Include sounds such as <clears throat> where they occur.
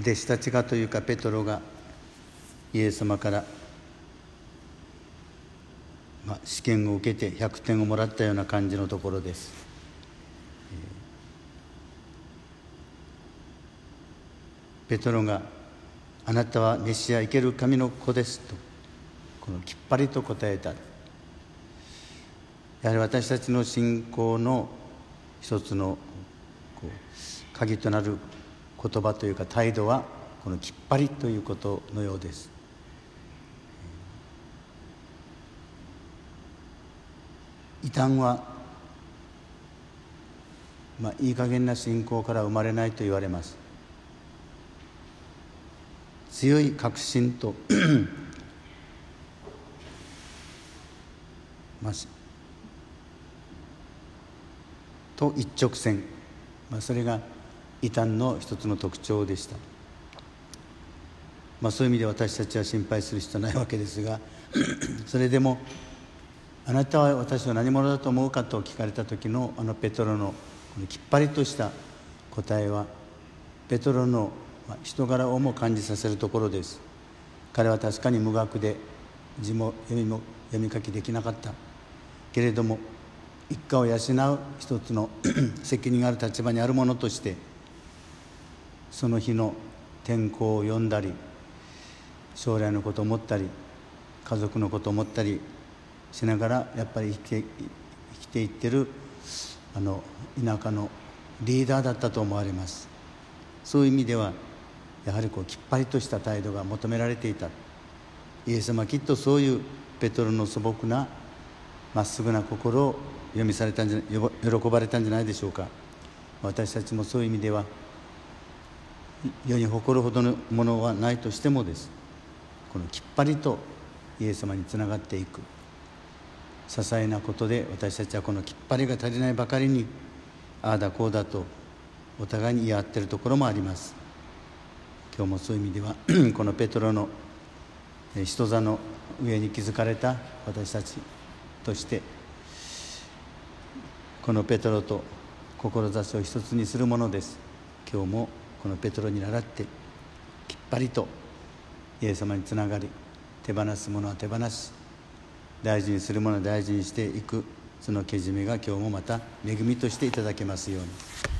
弟子たちがというかペトロがイエス様から、まあ、試験を受けて100点をもらったような感じのところです。ペトロが「あなたはメシア生ける神の子です」とこのきっぱりと答えたやはり私たちの信仰の一つのこう鍵となる言葉というか態度はこのきっぱりということのようです。異端はまあいい加減な信仰から生まれないと言われます。強い確信とまあ、と一直線、まあ、それが異端の一つの特徴でした、まあ、そういう意味で私たちは心配する必要ないわけですが <clears throat> それでも「あなたは私は何者だと思うか?」と聞かれた時のあのペトロのこのきっぱりとした答えはペトロの人柄をも感じさせるところです彼は確かに無学で字も読みも読み書きできなかったけれども一家を養う一つの <clears throat> 責任がある立場にあるものとしてその日の天候を読んだり将来のことを思ったり家族のことを思ったりしながらやっぱり生きて生きていってるあの田舎のリーダーだったと思われます。そういう意味ではやはりこうきっぱりとした態度が求められていた。イエス様はきっとそういうペトロの素朴なまっすぐな心を読みされたんじゃ喜ばれたんじゃないでしょうか。私たちもそういう意味では世に誇るほどのものはないとしてもです。このきっぱりとイエス様につながっていく。些細なことで私たちはこのきっぱりが足りないばかりにああだこうだとお互いに言い合ってるところもあります。今日もそういう意味では <clears throat> このペトロの人座の上に築かれた私たちとしてこのペトロと志を一つにするものです。今日もこのペトロに習ってきっぱりとイエス様につながり手放すものは手放し大事にするものは大事にしていくそのけじめが今日もまた恵みとしていただけますように。